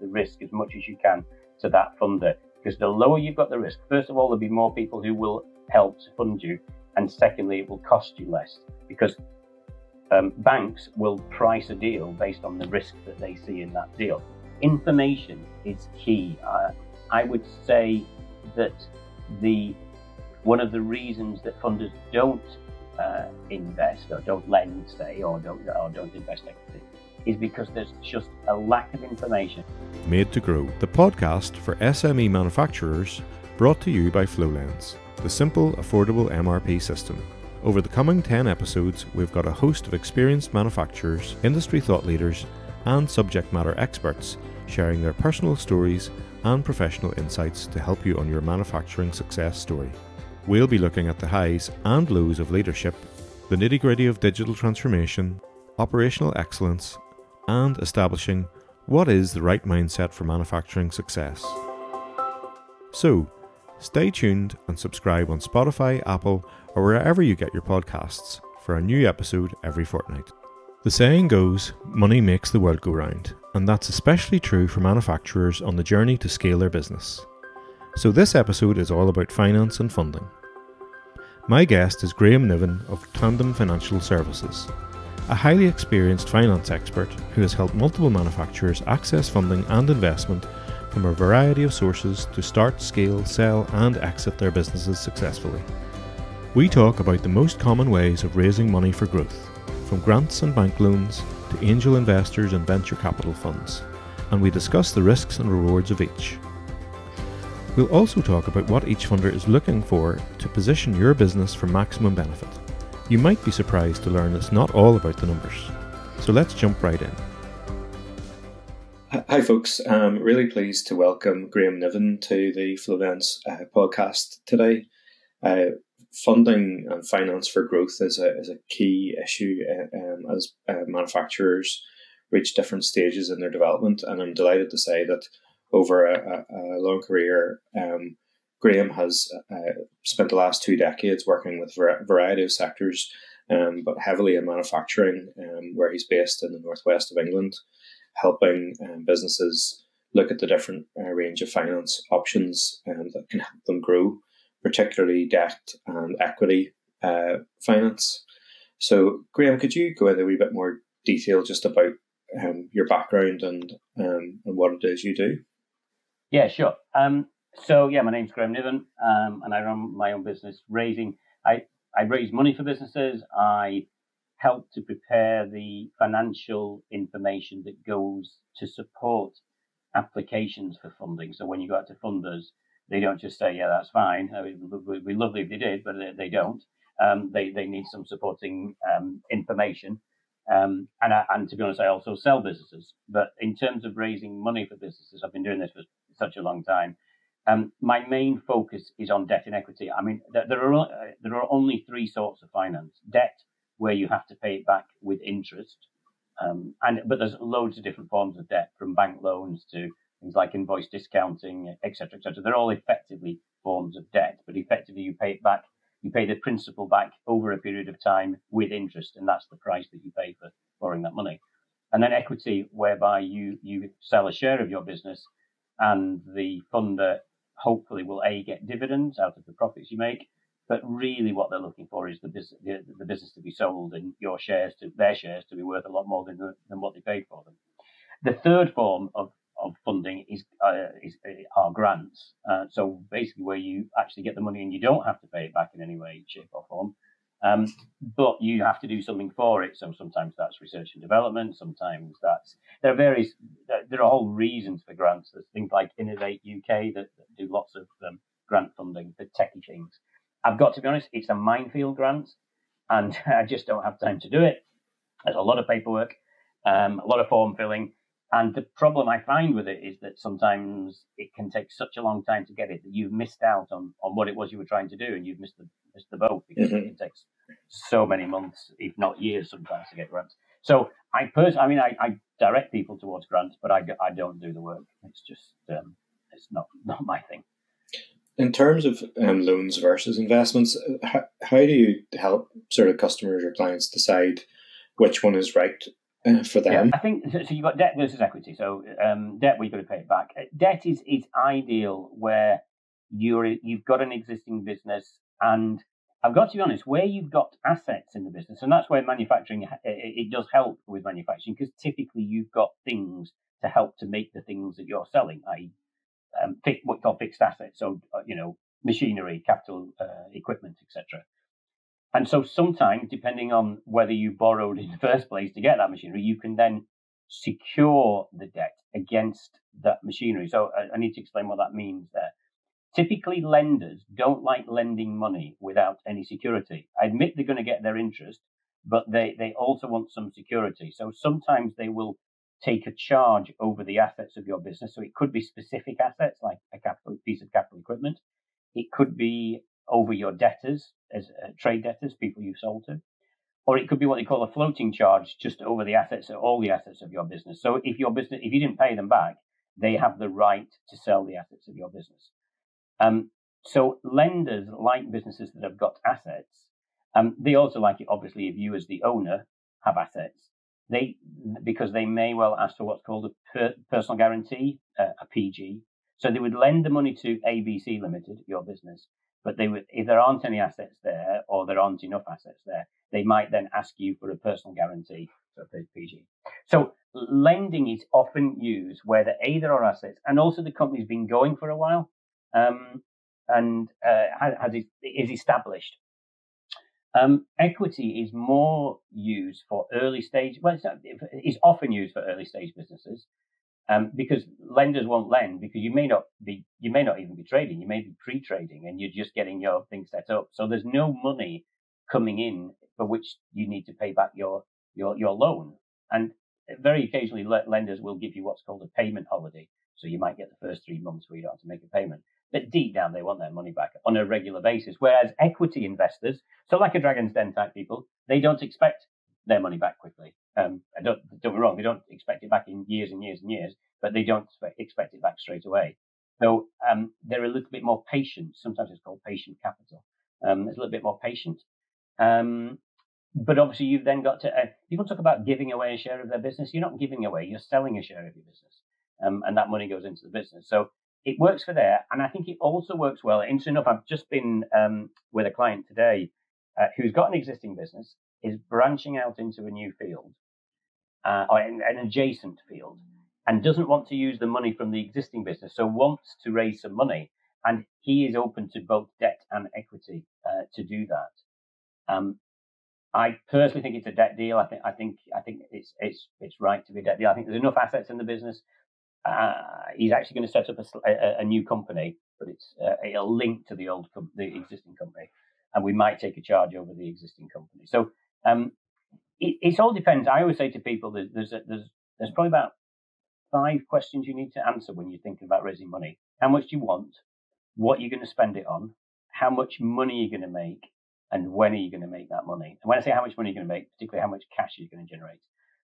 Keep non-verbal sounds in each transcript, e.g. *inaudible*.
the risk as much as you can to that funder. Because the lower you've got the risk, first of all, there'll be more people who will help to fund you. And secondly, it will cost you less because um, banks will price a deal based on the risk that they see in that deal. Information is key. Uh, I would say that the one of the reasons that funders don't uh, invest or don't lend, say, or don't or don't invest equity, is because there's just a lack of information. Made to Grow, the podcast for SME manufacturers, brought to you by FlowLens, the simple, affordable MRP system. Over the coming 10 episodes, we've got a host of experienced manufacturers, industry thought leaders, and subject matter experts sharing their personal stories and professional insights to help you on your manufacturing success story. We'll be looking at the highs and lows of leadership, the nitty gritty of digital transformation, operational excellence, and establishing what is the right mindset for manufacturing success. So, stay tuned and subscribe on Spotify, Apple, or wherever you get your podcasts for a new episode every fortnight. The saying goes, money makes the world go round, and that's especially true for manufacturers on the journey to scale their business. So, this episode is all about finance and funding. My guest is Graham Niven of Tandem Financial Services, a highly experienced finance expert who has helped multiple manufacturers access funding and investment from a variety of sources to start, scale, sell, and exit their businesses successfully. We talk about the most common ways of raising money for growth, from grants and bank loans to angel investors and venture capital funds, and we discuss the risks and rewards of each. We'll also talk about what each funder is looking for to position your business for maximum benefit. You might be surprised to learn it's not all about the numbers. So let's jump right in. Hi, folks. I'm really pleased to welcome Graham Niven to the FlowLens uh, podcast today. Uh, funding and finance for growth is a, is a key issue uh, um, as uh, manufacturers reach different stages in their development. And I'm delighted to say that over a, a long career. Um, Graham has uh, spent the last two decades working with a variety of sectors, um, but heavily in manufacturing, um, where he's based in the northwest of England, helping um, businesses look at the different uh, range of finance options um, that can help them grow, particularly debt and equity uh, finance. So, Graham, could you go into a wee bit more detail just about um, your background and and what it is you do? Yeah, sure. Um, so yeah, my name's Graham Niven, um, and I run my own business raising. I I raise money for businesses. I help to prepare the financial information that goes to support applications for funding. So when you go out to funders, they don't just say, "Yeah, that's fine." I mean, be lovely if they did, but they don't. Um, they they need some supporting um, information. Um, and, I, and to be honest, I also sell businesses. But in terms of raising money for businesses, I've been doing this for such a long time. Um, my main focus is on debt and equity. I mean, there are uh, there are only three sorts of finance: debt, where you have to pay it back with interest, um, and but there's loads of different forms of debt, from bank loans to things like invoice discounting, etc., etc. They're all effectively forms of debt, but effectively you pay it back. You pay the principal back over a period of time with interest, and that's the price that you pay for borrowing that money. And then equity, whereby you you sell a share of your business and the funder hopefully will a get dividends out of the profits you make, but really what they're looking for is the business the, the business to be sold and your shares to their shares to be worth a lot more than than what they paid for them. The third form of of funding is, uh, is uh, are grants. Uh, so basically, where you actually get the money and you don't have to pay it back in any way, shape, or form. Um, but you have to do something for it. So sometimes that's research and development. Sometimes that's there are various there are whole reasons for grants. There's things like Innovate UK that, that do lots of um, grant funding for techie things. I've got to be honest, it's a minefield grant, and *laughs* I just don't have time to do it. There's a lot of paperwork, um, a lot of form filling, and the problem I find with it is that sometimes it can take such a long time to get it that you've missed out on, on what it was you were trying to do and you've missed the missed the boat because mm-hmm. it takes so many months, if not years, sometimes to get grants. So I personally, I mean, I, I, direct people towards grants, but I, I don't do the work. It's just um, it's not *laughs* not my thing. In terms of um, loans versus investments, uh, how, how do you help sort of customers or clients decide which one is right uh, for them? Yeah, I think so. You've got debt versus equity. So um, debt, we've got to pay it back. Uh, debt is is ideal where you're you've got an existing business, and I've got to be honest, where you've got assets in the business, and that's where manufacturing it, it does help with manufacturing because typically you've got things to help to make the things that you're selling, i.e., um, what you call fixed assets. So uh, you know, machinery, capital uh, equipment, etc. And so sometimes, depending on whether you borrowed in the *laughs* first place to get that machinery, you can then secure the debt against that machinery. So I, need to explain what that means there. Typically, lenders don't like lending money without any security. I admit they're going to get their interest, but they, they also want some security. So sometimes they will take a charge over the assets of your business. So it could be specific assets like a capital piece of capital equipment. It could be over your debtors as uh, trade debtors, people you've sold to, or it could be what they call a floating charge just over the assets, all the assets of your business. So if your business, if you didn't pay them back, they have the right to sell the assets of your business. Um, so lenders like businesses that have got assets. Um, they also like it, obviously, if you as the owner have assets. They because they may well ask for what's called a per, personal guarantee, uh, a PG. So they would lend the money to ABC Limited, your business, but they would, if there aren't any assets there or there aren't enough assets there, they might then ask you for a personal guarantee, so PG. So lending is often used where there either are assets and also the company's been going for a while um, and uh, has, has is established. Um, equity is more used for early stage. Well, it's, it's often used for early stage businesses um, because lenders won't lend because you may not be, you may not even be trading. You may be pre-trading and you're just getting your thing set up. So there's no money coming in for which you need to pay back your, your, your loan. And very occasionally lenders will give you what's called a payment holiday. So you might get the first three months where you don't have to make a payment. But deep down, they want their money back on a regular basis. Whereas equity investors, so like a Dragon's Den type people, they don't expect their money back quickly. Um, I don't, don't be wrong, they don't expect it back in years and years and years, but they don't expect it back straight away. So um, they're a little bit more patient. Sometimes it's called patient capital. Um, it's a little bit more patient. Um, but obviously, you've then got to, uh, people talk about giving away a share of their business. You're not giving away, you're selling a share of your business. Um, and that money goes into the business. So it works for there. And I think it also works well. Interesting enough, I've just been um, with a client today uh, who's got an existing business is branching out into a new field uh, or an, an adjacent field and doesn't want to use the money from the existing business, so wants to raise some money. And he is open to both debt and equity uh, to do that. Um, I personally think it's a debt deal. I think I think I think it's it's it's right to be a debt deal. I think there's enough assets in the business. Uh, he's actually going to set up a, a, a new company, but it's uh, it'll link to the old com- the existing company, and we might take a charge over the existing company. So um, it, it, all depends. I always say to people that there's a, there's there's probably about five questions you need to answer when you're thinking about raising money. How much do you want? What you're going to spend it on? How much money are you're going to make? And when are you going to make that money? And when I say how much money you're going to make, particularly how much cash you're going to generate.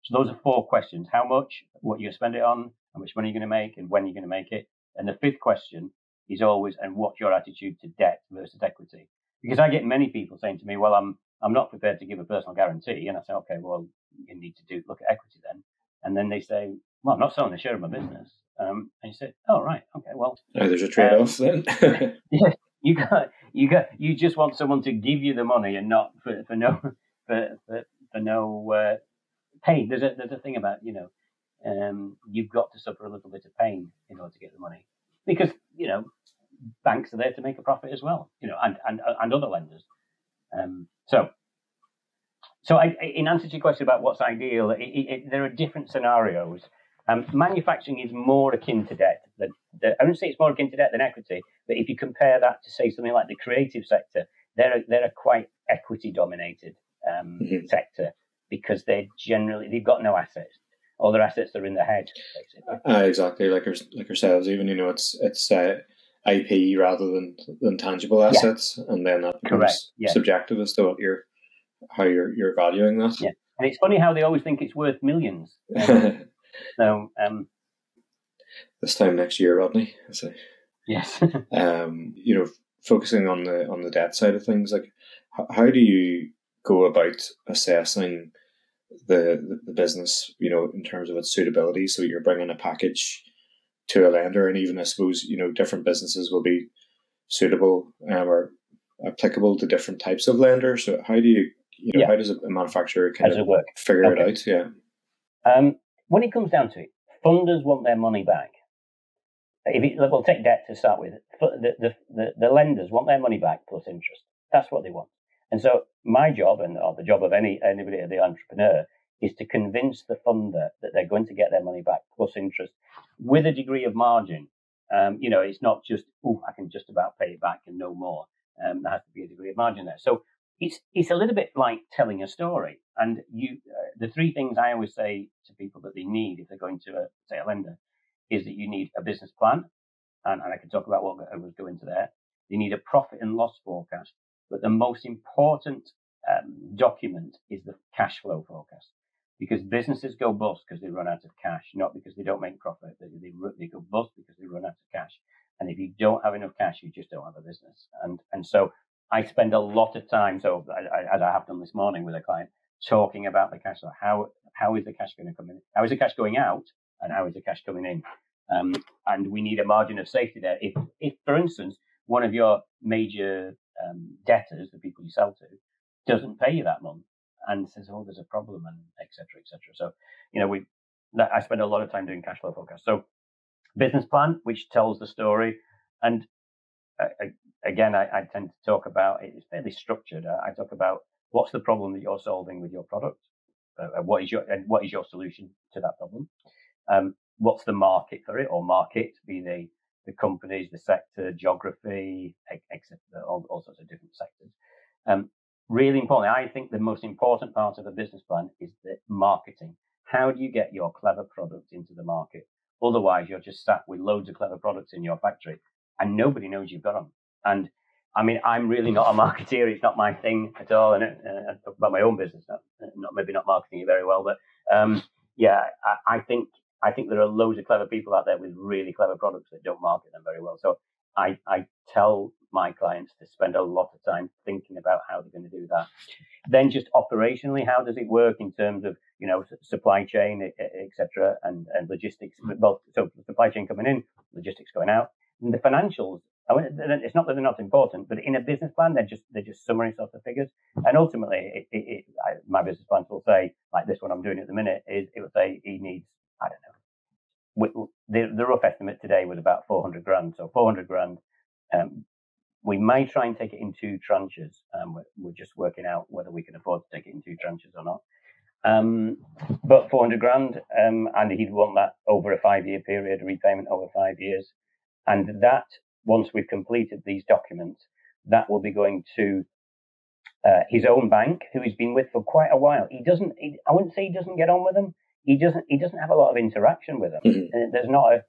So those are four questions. How much? What you're going to spend it on? How much money you're going to make? And when you're going to make it? And the fifth question is always, and what's your attitude to debt versus equity? Because I get many people saying to me, well, I'm I'm not prepared to give a personal guarantee. And I say, okay, well, you need to do look at equity then. And then they say, well, I'm not selling a share of my business. Um, and you say, oh, right, okay, well. Oh, there's a trade off um, then. *laughs* *laughs* yeah, you got, you got, you just want someone to give you the money and not for, for no, *laughs* for, for, for no uh, pain. There's a, there's a thing about, you know, um, you've got to suffer a little bit of pain in order to get the money because, you know, banks are there to make a profit as well, you know, and, and, and other lenders. Um, so, so I, in answer to your question about what's ideal, it, it, there are different scenarios. Um, manufacturing is more akin to debt. Than, the, I wouldn't say it's more akin to debt than equity, but if you compare that to say something like the creative sector, they're a, they're a quite equity dominated um, mm-hmm. sector because they're generally they've got no assets. All their assets are in the head. Uh, exactly, like like ourselves. Even you know, it's it's uh, IP rather than than tangible assets, yeah. and then that becomes yeah. subjective as to what you're how you're you're valuing that. Yeah, and it's funny how they always think it's worth millions. *laughs* so, um, this time next year, Rodney. So, yes. *laughs* um, you know, focusing on the on the debt side of things, like how, how do you go about assessing the the business, you know, in terms of its suitability. So you're bringing a package to a lender, and even I suppose you know different businesses will be suitable um, or applicable to different types of lenders. So how do you you know yeah. how does a manufacturer kind of work? figure okay. it out? Yeah. Um, when it comes down to it, funders want their money back. If it, we'll take debt to start with, the, the, the, the lenders want their money back plus interest. That's what they want. And so my job and or the job of any anybody at the entrepreneur is to convince the funder that they're going to get their money back plus interest with a degree of margin. Um, you know, it's not just oh, I can just about pay it back and no more. Um, there has to be a degree of margin there. So it's it's a little bit like telling a story. And you, uh, the three things I always say to people that they need if they're going to a, say a lender is that you need a business plan, and, and I can talk about what I was going to there. You need a profit and loss forecast, but the most important um, document is the cash flow forecast because businesses go bust because they run out of cash, not because they don't make profit. They, they, they go bust because they run out of cash. And if you don't have enough cash, you just don't have a business. And and so I spend a lot of time, so I, as I have done this morning with a client, talking about the cash flow. How how is the cash going to come in? How is the cash going out, and how is the cash coming in? Um, and we need a margin of safety there. If if for instance one of your major um, debtors, the people you sell to, doesn't pay you that month and says, "Oh, there's a problem," and etc. etc. So you know we I spend a lot of time doing cash flow forecasts. So business plan, which tells the story, and uh, again, I, I, tend to talk about it's fairly structured. I, talk about what's the problem that you're solving with your product, uh, what is your and what is your solution to that problem. Um, what's the market for it, or market, be they the companies, the sector, geography, etc., all, all, sorts of different sectors. Um, really important. I think the most important part of a business plan is the marketing. How do you get your clever product into the market? Otherwise, you're just sat with loads of clever products in your factory and nobody knows you've got them. And I mean, I'm really not a *laughs* marketeer. It's not my thing at all. And uh, about my own business, not, not maybe not marketing it very well, but um, yeah, I, I, think I think there are loads of clever people out there with really clever products that don't market them very well. So I, I tell my clients to spend a lot of time thinking about how they're going to do that. Then just operationally, how does it work in terms of you know supply chain, etc., and and logistics? Mm. Well, so supply chain coming in, logistics going out, and the financials I mean, it's not that they're not important, but in a business plan, they're just they're just summary sort of figures. And ultimately, it, it, it, I, my business plans will say, like this one I'm doing at the minute, is it will say he needs, I don't know, the, the rough estimate today was about 400 grand. So 400 grand. Um, we may try and take it in two tranches. Um, we're, we're, just working out whether we can afford to take it in two tranches or not. Um, but 400 grand, um, and he'd want that over a five year period, repayment over five years. And that once we've completed these documents, that will be going to uh, his own bank, who he's been with for quite a while. He doesn't. He, I wouldn't say he doesn't get on with them. He doesn't. He doesn't have a lot of interaction with them. Mm-hmm. There's not a.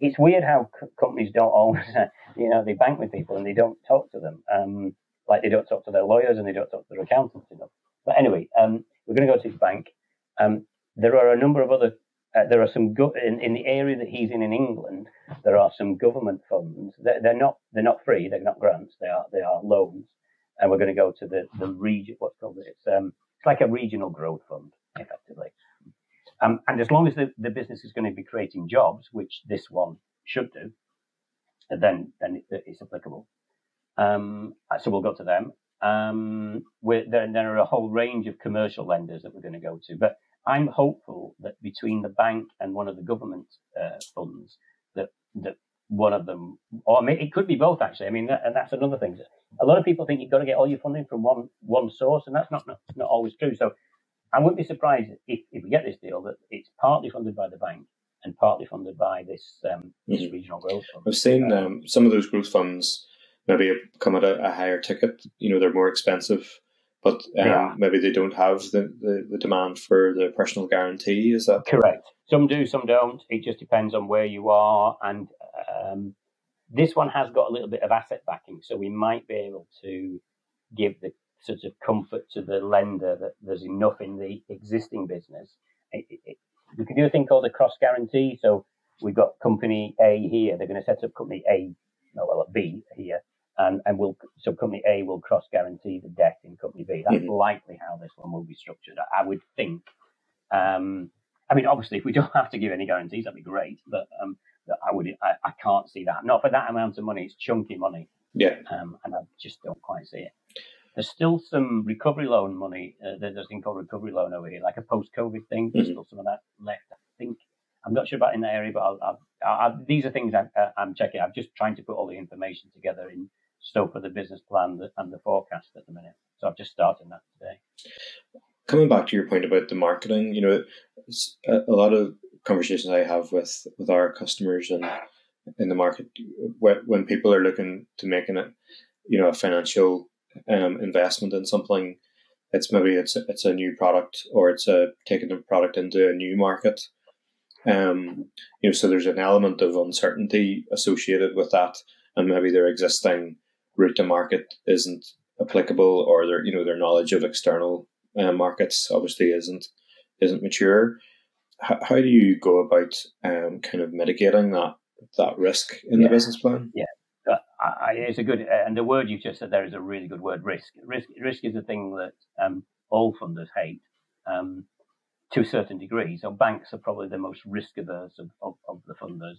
It's weird how c- companies don't always, *laughs* you know, they bank with people and they don't talk to them. Um, like they don't talk to their lawyers and they don't talk to their accountants enough. But anyway, um, we're going to go to his bank. Um, there are a number of other uh, there are some go- in, in the area that he's in in England. There are some government funds. They're, they're not they're not free. They're not grants. They are they are loans. And we're going to go to the the region. What's called it? It's um it's like a regional growth fund, effectively. Um, and as long as the, the business is going to be creating jobs, which this one should do, then then it, it's applicable. Um, so we'll go to them. Um, there, there are a whole range of commercial lenders that we're going to go to, but I'm hopeful that between the bank and one of the government uh, funds, that that one of them, or it could be both actually. I mean, that, and that's another thing. A lot of people think you've got to get all your funding from one one source, and that's not not, not always true. So I wouldn't be surprised if, if we get this deal that it's partly funded by the bank and partly funded by this um, this mm-hmm. regional growth fund. I've seen um, some of those growth funds maybe come at a, a higher ticket. You know, they're more expensive but um, yeah. maybe they don't have the, the, the, demand for the personal guarantee. Is that correct? Some do, some don't. It just depends on where you are. And um, this one has got a little bit of asset backing, so we might be able to give the sort of comfort to the lender that there's enough in the existing business. It, it, we can do a thing called a cross guarantee. So we've got company A here; they're going to set up company A, no, well, B here and, and we'll, so company A will cross guarantee the debt in company B. That's mm-hmm. likely how this one will be structured. I would think Um, I mean, obviously, if we don't *laughs* have to give any guarantees, that'd be great. But um, I would, I, I, can't see that. Not for that amount of money. It's chunky money. Yeah. Um, and I just don't quite see it. There's still some recovery loan money. Uh, there's a thing called recovery loan over here, like a post-COVID thing. There's mm-hmm. still some of that left. I think I'm not sure about in that area, but I'll, I'll, I'll, these are things I, am checking. I'm just trying to put all the information together in stuff for the business plan and the forecast at the minute. So I've just started that today. Coming back to your point about the marketing, you know, a, a lot of conversations I have with with our customers and in the market when people are looking to making it, you know, a financial um, investment in something. It's maybe it's it's a new product or it's a taking the product into a new market. Um, you know, so there's an element of uncertainty associated with that, and maybe their existing route to market isn't applicable, or their you know their knowledge of external uh, markets obviously isn't isn't mature. How, how do you go about um, kind of mitigating that that risk in yeah. the business plan? Yeah, I, it's a good, uh, and the word you just said there is a really good word. Risk. Risk. Risk is a thing that um, all funders hate um, to a certain degree. So banks are probably the most risk averse of, of, of, the funders.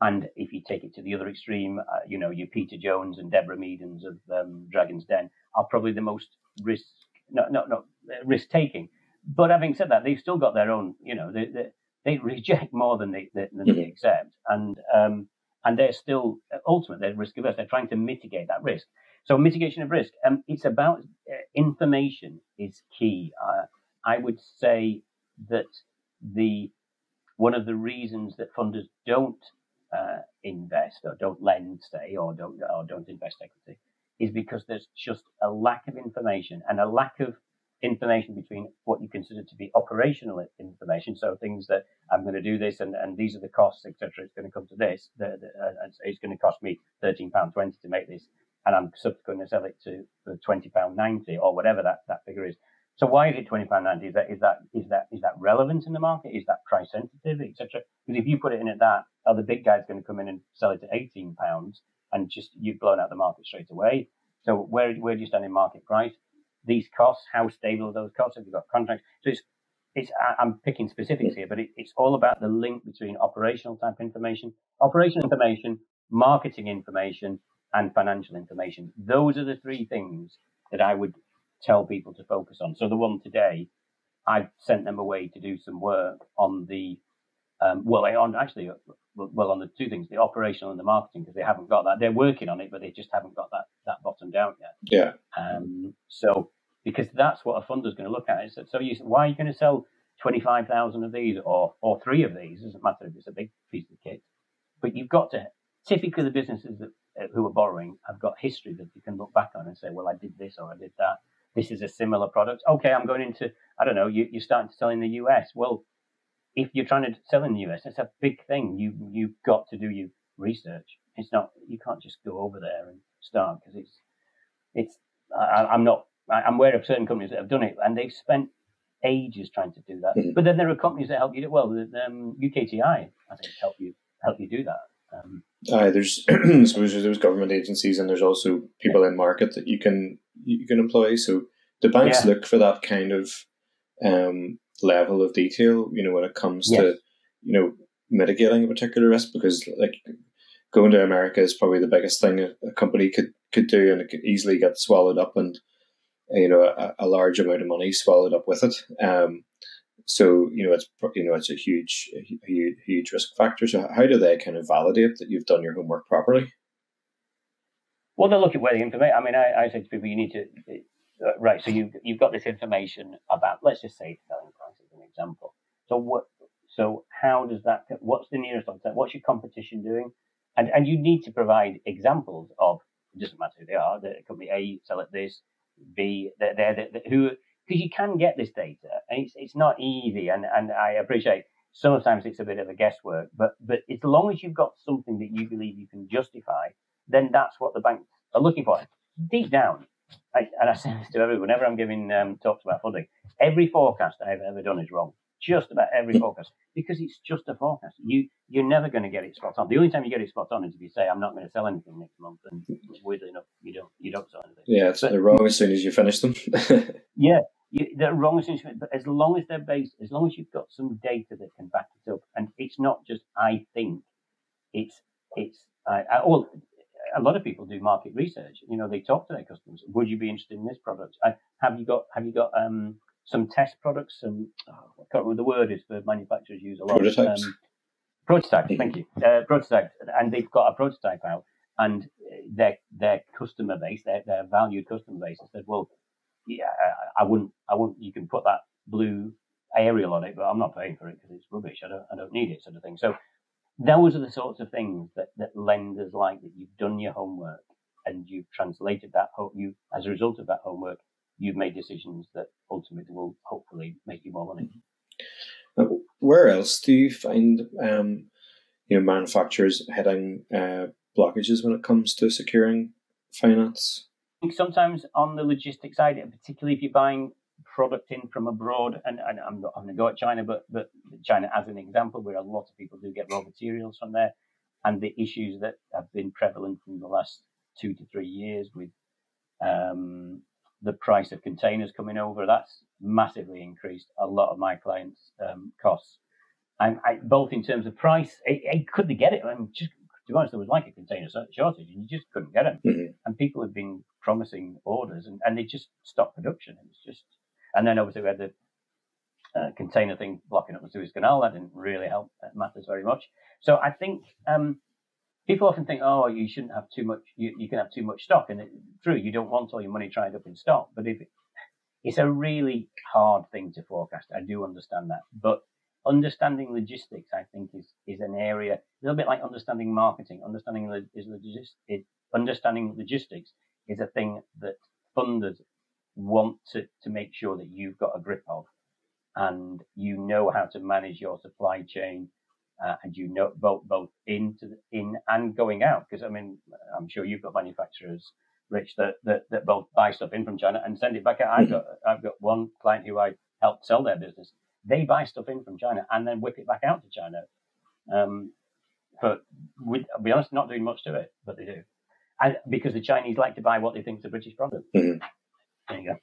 And if you take it to the other extreme, uh, you know, your Peter Jones and Deborah Meadens of um, Dragon's Den are probably the most risk, no, no, no, risk taking. But having said that, they've still got their own, you know, they, they, they reject more than they, than they accept. And, um, and they're still ultimately risk averse. They're trying to mitigate that risk. So mitigation of risk, um, it's about uh, information is key. Uh, I would say that the one of the reasons that funders don't uh, invest or don't lend, say, or don't or don't invest equity, is because there's just a lack of information and a lack of information between what you consider to be operational information. So things that I'm going to do this and, and these are the costs, etc. It's going to come to this. The, the, uh, it's going to cost me £13.20 to make this. And I'm subsequently going to sell it to for £20.90 or whatever that, that figure is. So why is it £20.90? Is that, is that, is that, is that relevant in the market? Is that price sensitive, etc.? Because if you put it in at that, are the big guys going to come in and sell it to £18 and just you've blown out the market straight away? So where, where do you stand in market price? These costs, how stable are those costs? Have you got contracts? So it's, it's I'm picking specifics here, but it, it's all about the link between operational type information, operational information, marketing information, and financial information. Those are the three things that I would tell people to focus on. So the one today, I've sent them away to do some work on the um, well, on actually, well, on the two things, the operational and the marketing, because they haven't got that. They're working on it, but they just haven't got that that bottomed out yet. Yeah. Um, so because that's what a funder is going to look at. So you, why are you going to sell 25,000 of these or, or three of these? It doesn't matter if it's a big piece of kit. But you've got to, typically the businesses that, uh, who are borrowing have got history that you can look back on and say, well, I did this or I did that. This is a similar product. Okay, I'm going into, I don't know, you, you're starting to sell in the US. Well, if you're trying to sell in the US, it's a big thing. You, you've got to do your research. It's not, you can't just go over there and start because it's, it's, I, I'm not I'm aware of certain companies that have done it, and they've spent ages trying to do that. Mm-hmm. But then there are companies that help you do well. Um, UKTI, I think, help you help you do that. Um, *clears throat* uh, there's there's government agencies and there's also people yeah. in market that you can you can employ. So the banks yeah. look for that kind of um, level of detail, you know, when it comes yes. to you know mitigating a particular risk because like going to America is probably the biggest thing a, a company could could do and it could easily get swallowed up and you know a, a, large amount of money swallowed up with it. Um, so you know it's you know it's a huge huge huge risk factor. So how do they kind of validate that you've done your homework properly? Well, they look at where the information. I mean, I, I say to people, you need to uh, right. So you you've got this information about let's just say selling price as an example. So what? So how does that? What's the nearest alternative? What's your competition doing? And and you need to provide examples of. It doesn't matter who they are. The company A sell at this be they're, they're, they're who because you can get this data and it's it's not easy and and I appreciate sometimes it's a bit of a guesswork but but as long as you've got something that you believe you can justify then that's what the banks are looking for. Deep down I, and I say this to everyone whenever I'm giving um, talks about funding every forecast I've ever done is wrong just about every forecast because it's just a forecast. You you're never going to get it spot on. The only time you get it spot on is if you say I'm not going to sell anything next month, and weirdly enough, you don't you don't sell anything. Yeah, it's but, wrong as soon as you finish them. *laughs* yeah, you, the wrong assumption, but as long as they're based, as long as you've got some data that can back it up, and it's not just I think, it's it's uh, all. A lot of people do market research. You know, they talk to their customers. Would you be interested in this product? Have you got Have you got um, some test products? Some oh, I can't remember the word is for manufacturers use a lot. Prototypes. Um, prototypes. Thank you. Uh, prototypes, and they've got a prototype out, and their their customer base, their their valued customer base, has said, well, yeah, I, I wouldn't, I wouldn't. You can put that blue aerial on it, but I'm not paying for it because it's rubbish. I don't, I don't need it, sort of thing. So those are the sorts of things that that lenders like that you've done your homework and you've translated that. You as a result of that homework, you've made decisions that ultimately will hopefully make you more money. Where else do you find um, you know manufacturers hitting uh, blockages when it comes to securing finance? think sometimes on the logistics side, particularly if you're buying product in from abroad, and, and I'm not going to go at China, but, but China as an example, where a lot of people do get raw materials from there, and the issues that have been prevalent in the last two to three years with um, the price of containers coming over, that's massively increased a lot of my clients' um, costs. And I, both in terms of price, it, it, could they get it? I mean, just to be honest, there was like a container shortage and you just couldn't get them. Mm-hmm. And people had been promising orders and, and they just stopped production. It was just, and then obviously we had the uh, container thing blocking up the Suez Canal. That didn't really help matters very much. So I think um, people often think, oh, you shouldn't have too much, you, you can have too much stock. And it's true, you don't want all your money tied up in stock. But if it, it's a really hard thing to forecast. I do understand that. But understanding logistics, I think, is is an area a little bit like understanding marketing. Understanding is logis- understanding logistics is a thing that funders want to to make sure that you've got a grip of, and you know how to manage your supply chain, uh, and you know both both into the, in and going out. Because I mean, I'm sure you've got manufacturers. Rich, that, that, that both buy stuff in from China and send it back out. I've got I've got one client who I helped sell their business they buy stuff in from China and then whip it back out to China. Um, but with, I'll be honest, not doing much to it, but they do. And because the Chinese like to buy what they think is a British product. Mm-hmm. There you go.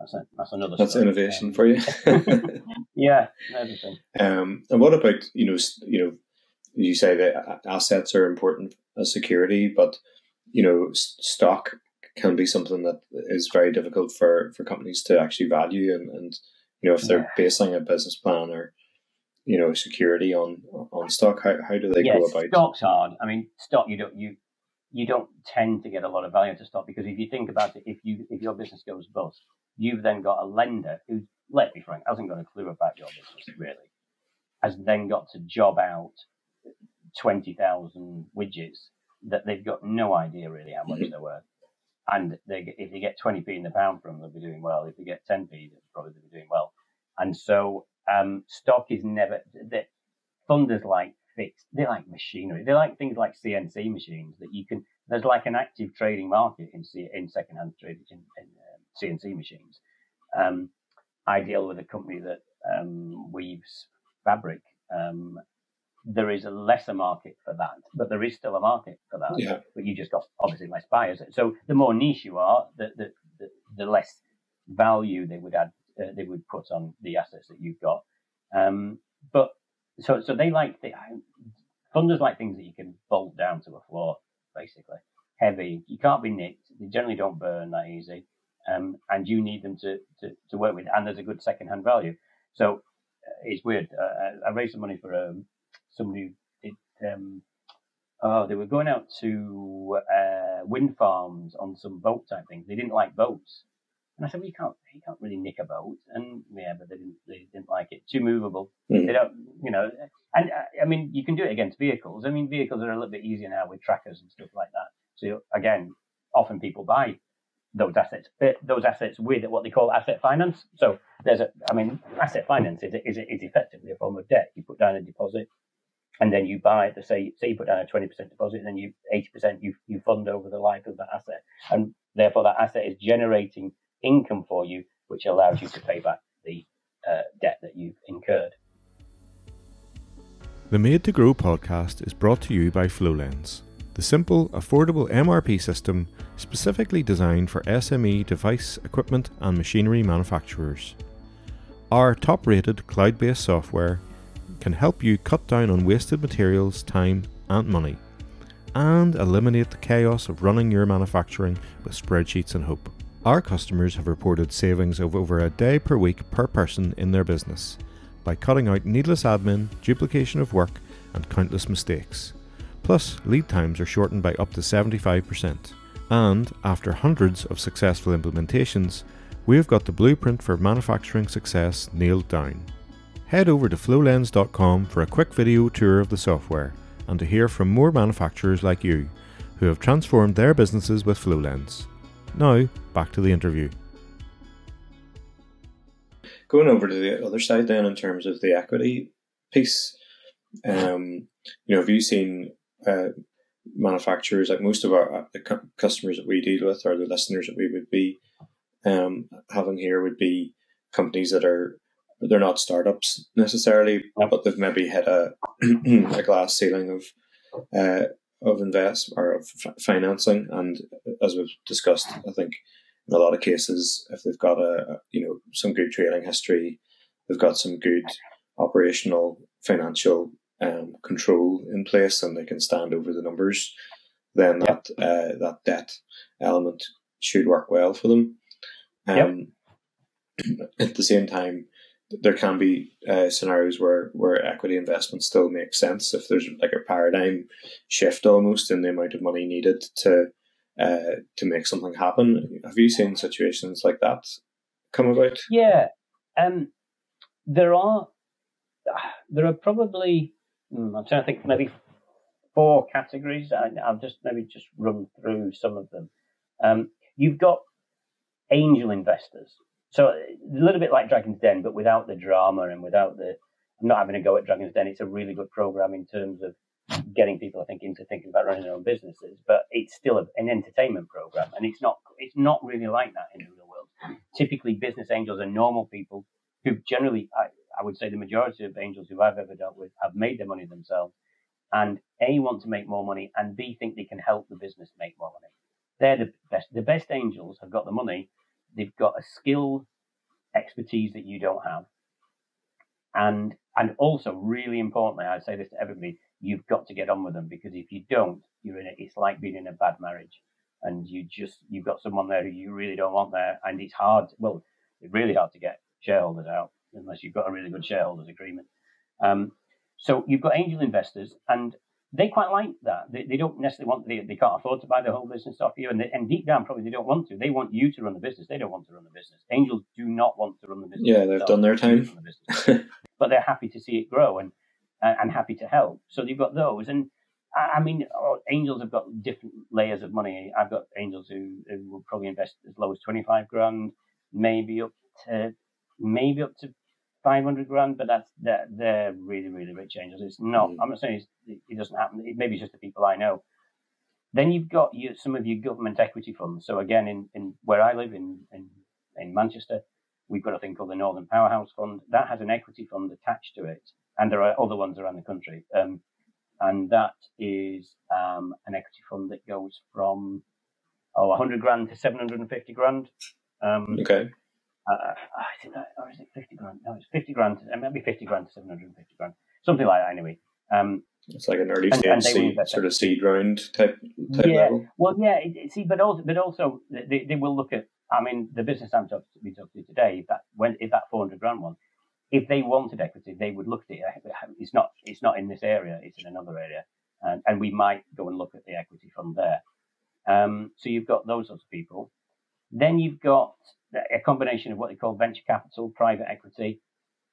That's, a, that's another. That's story. innovation um, for you. *laughs* yeah, everything. Um, and what about you know you know you say that assets are important as security, but you know stock can be something that is very difficult for, for companies to actually value and, and you know, if they're yeah. basing a business plan or you know security on on stock, how, how do they yeah, go about? Stock's hard. I mean, stock you don't you you don't tend to get a lot of value to stock because if you think about it, if you if your business goes bust, you've then got a lender who, let me frank, hasn't got a clue about your business really, has then got to job out twenty thousand widgets that they've got no idea really how much they're worth and they, if they get 20p in the pound from them, they'll be doing well. If they get 10p, they'll probably be doing well. And so um, stock is never, the funders like fixed, they like machinery. They like things like CNC machines that you can, there's like an active trading market in, C, in secondhand trading in, in uh, CNC machines. Um, I deal with a company that um, weaves fabric um, there is a lesser market for that, but there is still a market for that. Yeah. But you just got obviously less buyers. So the more niche you are, the the, the, the less value they would add, uh, they would put on the assets that you've got. Um, but so so they like the funders like things that you can bolt down to a floor, basically heavy. You can't be nicked. They generally don't burn that easy, um, and you need them to, to to work with. And there's a good second hand value. So uh, it's weird. Uh, I raised some money for um, somebody did. Um, oh, they were going out to uh, wind farms on some boat type things. They didn't like boats, and I said, "Well, you can't, you can't really nick a boat." And yeah, but they didn't, they didn't like it. Too movable. Mm. They don't, you know. And uh, I mean, you can do it against vehicles. I mean, vehicles are a little bit easier now with trackers and stuff like that. So again, often people buy those assets, those assets with what they call asset finance. So there's a, I mean, asset finance is, is, is effectively a form of debt. You put down a deposit, and then you buy the say say you put down a twenty percent deposit, and then you eighty percent you you fund over the life of that asset, and therefore that asset is generating income for you, which allows you to pay back the uh, debt that you've incurred. The Made to Grow podcast is brought to you by FlowLens. the simple, affordable MRP system specifically designed for SME device, equipment, and machinery manufacturers. Our top rated cloud based software can help you cut down on wasted materials, time, and money, and eliminate the chaos of running your manufacturing with spreadsheets and hope. Our customers have reported savings of over a day per week per person in their business by cutting out needless admin, duplication of work, and countless mistakes. Plus, lead times are shortened by up to 75%. And after hundreds of successful implementations, we have got the blueprint for manufacturing success nailed down. Head over to flowlens.com for a quick video tour of the software and to hear from more manufacturers like you who have transformed their businesses with Flowlens. Now, back to the interview. Going over to the other side then, in terms of the equity piece, um, you know, have you seen uh, manufacturers like most of our uh, the customers that we deal with or the listeners that we would be um, having here would be companies that are they're not startups necessarily, but they've maybe hit a *clears throat* a glass ceiling of uh, of invest or of financing, and as we've discussed, I think in a lot of cases, if they've got a you know some good trading history, they've got some good operational financial um, control in place, and they can stand over the numbers. Then that uh, that debt element should work well for them. Um, yep. *clears throat* At the same time, there can be uh, scenarios where, where equity investment still makes sense if there's like a paradigm shift almost in the amount of money needed to uh, to make something happen. Have you seen situations like that come about? Yeah, um, there are there are probably hmm, I'm trying to think maybe four categories. I, will just maybe just run through some of them. Um, you've got angel investors. So a little bit like Dragon's Den, but without the drama and without the. I'm not having a go at Dragon's Den. It's a really good program in terms of getting people, I think, into thinking about running their own businesses. But it's still a, an entertainment program, and it's not. It's not really like that in the real world. Typically, business angels are normal people who generally, I, I would say, the majority of angels who I've ever dealt with have made their money themselves, and a want to make more money, and b think they can help the business make more money. They're the best. The best angels have got the money They've got a skill, expertise that you don't have. And and also really importantly, I say this to everybody, you've got to get on with them because if you don't, you're in it. It's like being in a bad marriage, and you just you've got someone there who you really don't want there, and it's hard. Well, it's really hard to get shareholders out unless you've got a really good shareholders agreement. Um, so you've got angel investors, and they quite like that. They, they don't necessarily want, they, they can't afford to buy the whole business off you. And, they, and deep down, probably they don't want to. They want you to run the business. They don't want to run the business. Angels do not want to run the business. Yeah, they've done their time. The *laughs* but they're happy to see it grow and, and happy to help. So you've got those. And I mean, oh, angels have got different layers of money. I've got angels who, who will probably invest as low as 25 grand, maybe up to, maybe up to 500 grand, but that's they're, they're really, really rich angels. It's not. I'm not saying it doesn't happen. It, maybe it's just the people I know. Then you've got you, some of your government equity funds. So again, in, in where I live in, in, in Manchester, we've got a thing called the Northern Powerhouse Fund. That has an equity fund attached to it. And there are other ones around the country. Um, and that is um, an equity fund that goes from oh 100 grand to 750 grand. Um, okay. Uh, is it that, or is it 50 grand? No, it's 50 grand. It might be 50 grand to 750 grand. Something like that, anyway. Um, it's like an early stage and, and seed, sort of seed round type, type yeah. level. Well, yeah. It, see, but also, but also, they, they will look at. I mean, the business I'm talking to, talking to today, if that when if that 400 grand one, if they wanted equity, they would look at it. It's not. It's not in this area. It's in another area, and, and we might go and look at the equity fund there. Um, so you've got those sorts of people. Then you've got a combination of what they call venture capital, private equity.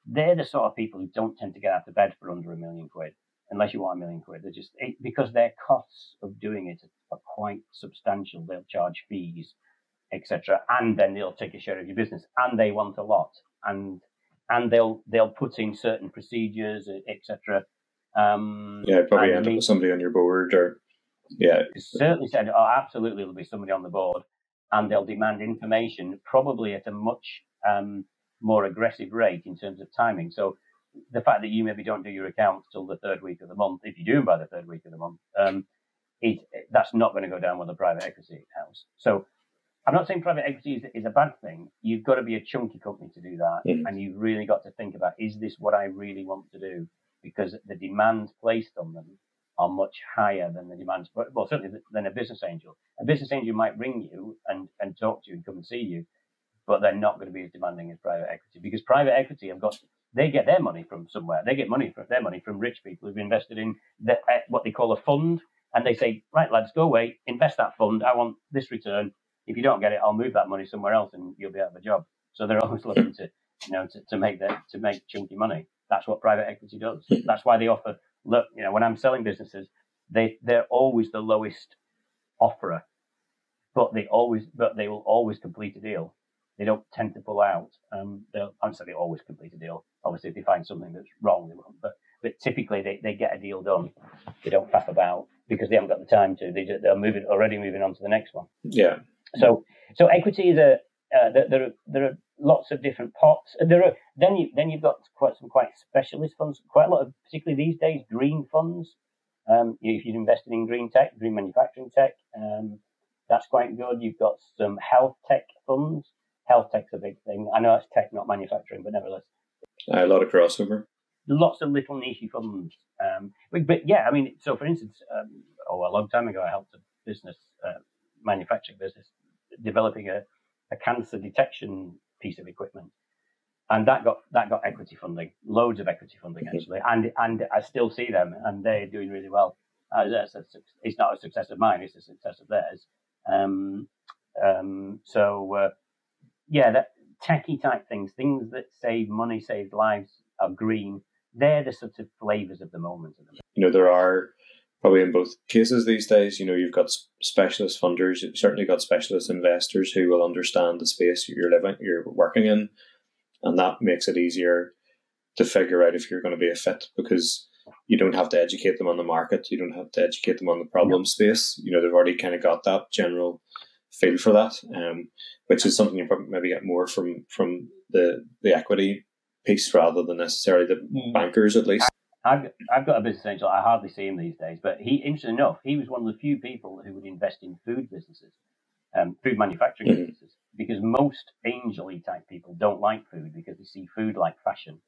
They're the sort of people who don't tend to get out of bed for under a million quid, unless you want a million quid. They're just because their costs of doing it are quite substantial. They'll charge fees, etc., and then they'll take a share of your business, and they want a lot, and and they'll they'll put in certain procedures, etc. Um, yeah, probably end up with somebody on your board, or yeah, certainly said, oh, absolutely, there'll be somebody on the board and they'll demand information probably at a much um, more aggressive rate in terms of timing. So the fact that you maybe don't do your accounts till the third week of the month, if you do them by the third week of the month, um, it, that's not going to go down with a private equity house. So I'm not saying private equity is, is a bad thing. You've got to be a chunky company to do that. And you've really got to think about, is this what I really want to do? Because the demands placed on them are much higher than the demands, well, certainly than a business angel. A business angel might ring you and, and talk to you and come and see you, but they're not going to be as demanding as private equity because private equity have got, they get their money from somewhere. They get money from their money from rich people who've invested in the, uh, what they call a fund. And they say, right, lads, go away, invest that fund. I want this return. If you don't get it, I'll move that money somewhere else and you'll be out of a job. So they're *laughs* always looking to, you know, to, to make that, to make chunky money. That's what private equity does. That's why they offer look, you know, when I'm selling businesses, they they're always the lowest offerer, but they always but they will always complete a deal. They don't tend to pull out. Um, they'll I'm sorry, they always complete a deal. Obviously, if they find something that's wrong, they won't. But but typically, they, they get a deal done. They don't faff about because they haven't got the time to. They just, they're moving already moving on to the next one. Yeah. So so equity is a uh, there, there, are there are lots of different pots. There are then you then you've got quite some quite specialist funds. Quite a lot of particularly these days green funds. Um, if you're invested in green tech, green manufacturing tech, um, that's quite good. You've got some health tech funds. Health tech's a big thing. I know it's tech, not manufacturing, but nevertheless, uh, a lot of crossover. Lots of little niche funds. Um, but, but, yeah, I mean, so for instance, um, oh, a long time ago, I helped a business, uh, manufacturing business, developing a a cancer detection piece of equipment, and that got that got equity funding, loads of equity funding actually, and and I still see them, and they're doing really well. Uh, it's not a success of mine; it's a success of theirs. Um, um, so uh, yeah, that techie type things, things that save money, save lives, are green. They're the sort of flavors of the moment. You know, there are probably in both cases these days. You know, you've got specialist funders, you've certainly got specialist investors who will understand the space you're living, you're working in, and that makes it easier to figure out if you're going to be a fit because you don't have to educate them on the market, you don't have to educate them on the problem space. You know, they've already kind of got that general feel for that, um, which is something you probably maybe get more from from the the equity piece rather than necessarily the mm. bankers at least. I've, I've got a business angel. I hardly see him these days, but he, interesting enough, he was one of the few people who would invest in food businesses, um, food manufacturing mm-hmm. businesses, because most angel type people don't like food because they see food like fashion,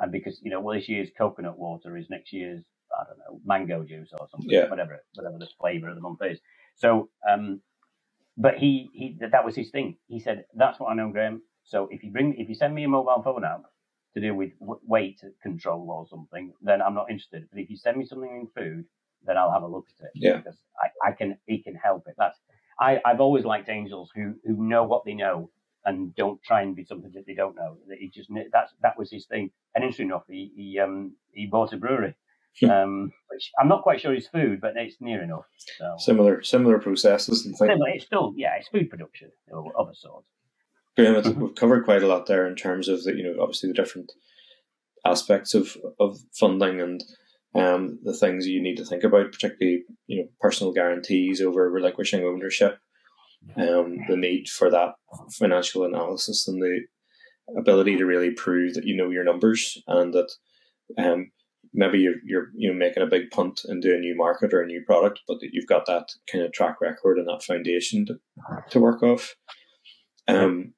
and because you know, well, this year's coconut water is next year's I don't know mango juice or something, yeah. whatever whatever the flavour of the month is. So, um, but he he that was his thing. He said that's what I know, Graham. So if you bring if you send me a mobile phone app to do with weight control or something, then I'm not interested. But if you send me something in food, then I'll have a look at it. Yeah. Because I, I can, he can help it. That's, I, I've always liked angels who, who know what they know and don't try and be something that they don't know. That he just, that's, that was his thing. And interesting enough, he, he, um, he bought a brewery. Hmm. um, which I'm not quite sure is food, but it's near enough. So. Similar, similar processes and things. Similar, it's still, yeah, it's food production of a sort. Graham, mm-hmm. we've covered quite a lot there in terms of the, you know, obviously the different aspects of, of funding and um, the things you need to think about, particularly, you know, personal guarantees over relinquishing ownership, um, the need for that financial analysis and the ability to really prove that you know your numbers and that um, maybe you're, you're you know making a big punt into a new market or a new product, but that you've got that kind of track record and that foundation to, to work off. Um,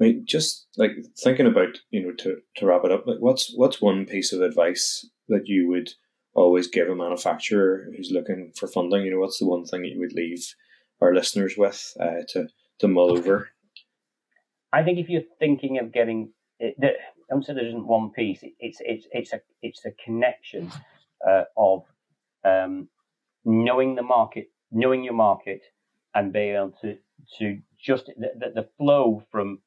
I mean, just like thinking about, you know, to, to wrap it up, like what's what's one piece of advice that you would always give a manufacturer who's looking for funding? You know, what's the one thing that you would leave our listeners with uh, to to mull over? I think if you're thinking of getting, it, the, I'm saying there isn't one piece. It's it's it's a it's a connection uh, of um, knowing the market, knowing your market, and being able to to just the, the, the flow from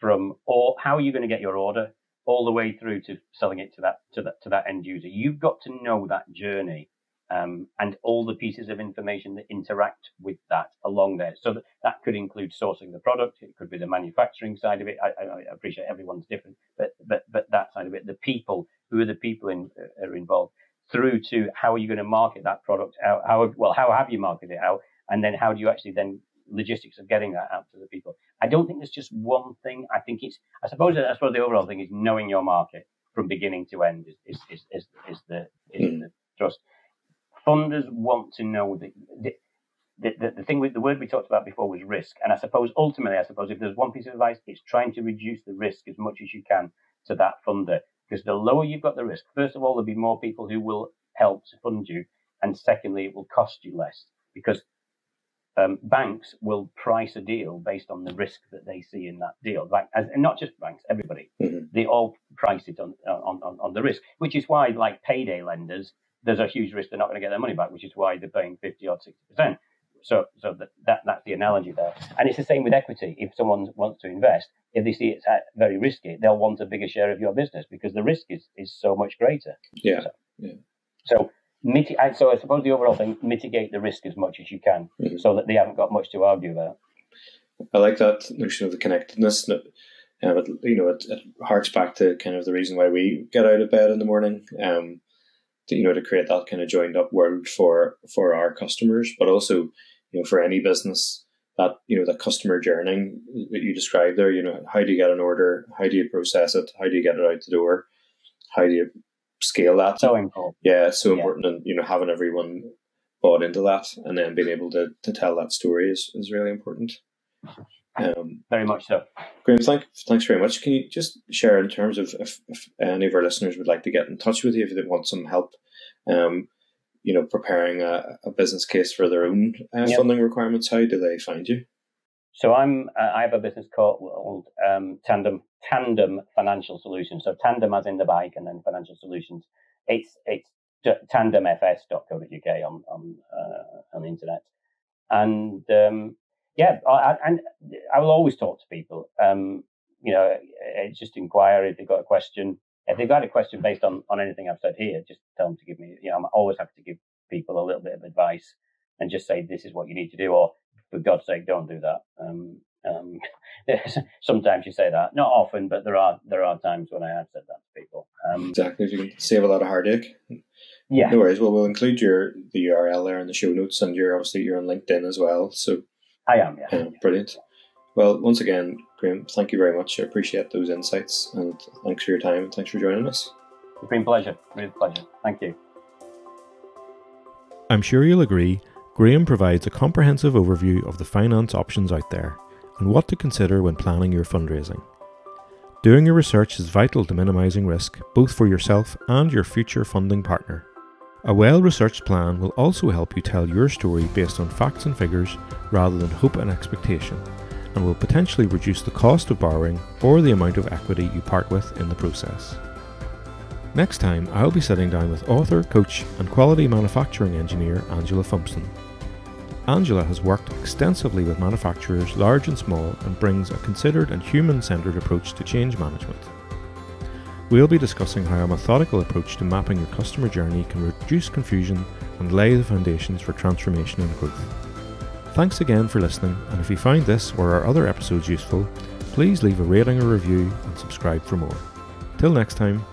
from or how are you going to get your order all the way through to selling it to that to that to that end user. You've got to know that journey um, and all the pieces of information that interact with that along there. So that, that could include sourcing the product. It could be the manufacturing side of it. I, I, appreciate everyone's different, but but but that side of it, the people who are the people in, uh, are involved, through to how are you going to market that product out? How well how have you marketed it out? And then how do you actually then logistics of getting that out to the people. I don't think there's just one thing. I think it's, I suppose, I suppose the overall thing is knowing your market from beginning to end is, is, is, is, is the, is mm. the trust. Funders want to know that, the, the, the thing with the word we talked about before was risk. And I suppose ultimately, I suppose if there's one piece of advice, it's trying to reduce the risk as much as you can to that funder. Because the lower you've got the risk, first of all, there'll be more people who will help to fund you. And secondly, it will cost you less because um, banks will price a deal based on the risk that they see in that deal. Like, and not just banks, everybody. Mm-hmm. They all price it on, on, on, on the risk, which is why, like payday lenders, there's a huge risk they're not going to get their money back, which is why they're paying 50 or 60%. So, so that, that, that's the analogy there. And it's the same with equity. If someone wants to invest, if they see it's very risky, they'll want a bigger share of your business because the risk is, is so much greater. Yeah. So, yeah. so, mitigate, so I suppose the overall thing, mitigate the risk as much as you can mm-hmm. so that they haven't got much to argue about. I like that notion of the connectedness. Um, it, you know, it, it harks back to kind of the reason why we get out of bed in the morning. Um, to, you know, to create that kind of joined up world for for our customers, but also you know, for any business, that you know, the customer journey that you described there. You know, how do you get an order? How do you process it? How do you get it out the door? How do you scale that? So important. Yeah, it's so yeah. important, and you know, having everyone bought into that, and then being able to to tell that story is is really important. Um, very much so. Graham, thank, thanks very much. Can you just share in terms of if, if any of our listeners would like to get in touch with you if they want some help um, you know, preparing a, a business case for their own uh, yep. funding requirements, how do they find you? So I'm uh, I have a business called um, Tandem Tandem Financial Solutions. So Tandem as in the bike, and then Financial Solutions. It's it's tandemfs.co.uk on on uh, on the internet, and um, yeah, I, and I will always talk to people. Um, you know, it's just inquire if they've got a question if they've got a question based on, on anything I've said here, just tell them to give me, you know, I'm always happy to give people a little bit of advice and just say, this is what you need to do, or for God's sake, don't do that. Um, um, *laughs* sometimes you say that, not often, but there are there are times when I have said that to people. Um, exactly, you can save a lot of heartache. Yeah, no worries. Well, we'll include your the URL there in the show notes, and you're obviously you're on LinkedIn as well. So I am. Yeah, yeah. brilliant. Well, once again, Graham, thank you very much. I appreciate those insights and thanks for your time and thanks for joining us. It's been a pleasure. Real pleasure. Thank you. I'm sure you'll agree, Graham provides a comprehensive overview of the finance options out there and what to consider when planning your fundraising. Doing your research is vital to minimising risk, both for yourself and your future funding partner. A well researched plan will also help you tell your story based on facts and figures rather than hope and expectation and will potentially reduce the cost of borrowing or the amount of equity you part with in the process. Next time, I'll be sitting down with author, coach, and quality manufacturing engineer Angela Fumpson. Angela has worked extensively with manufacturers large and small and brings a considered and human centered approach to change management. We'll be discussing how a methodical approach to mapping your customer journey can reduce confusion and lay the foundations for transformation and growth. Thanks again for listening, and if you find this or our other episodes useful, please leave a rating or review and subscribe for more. Till next time,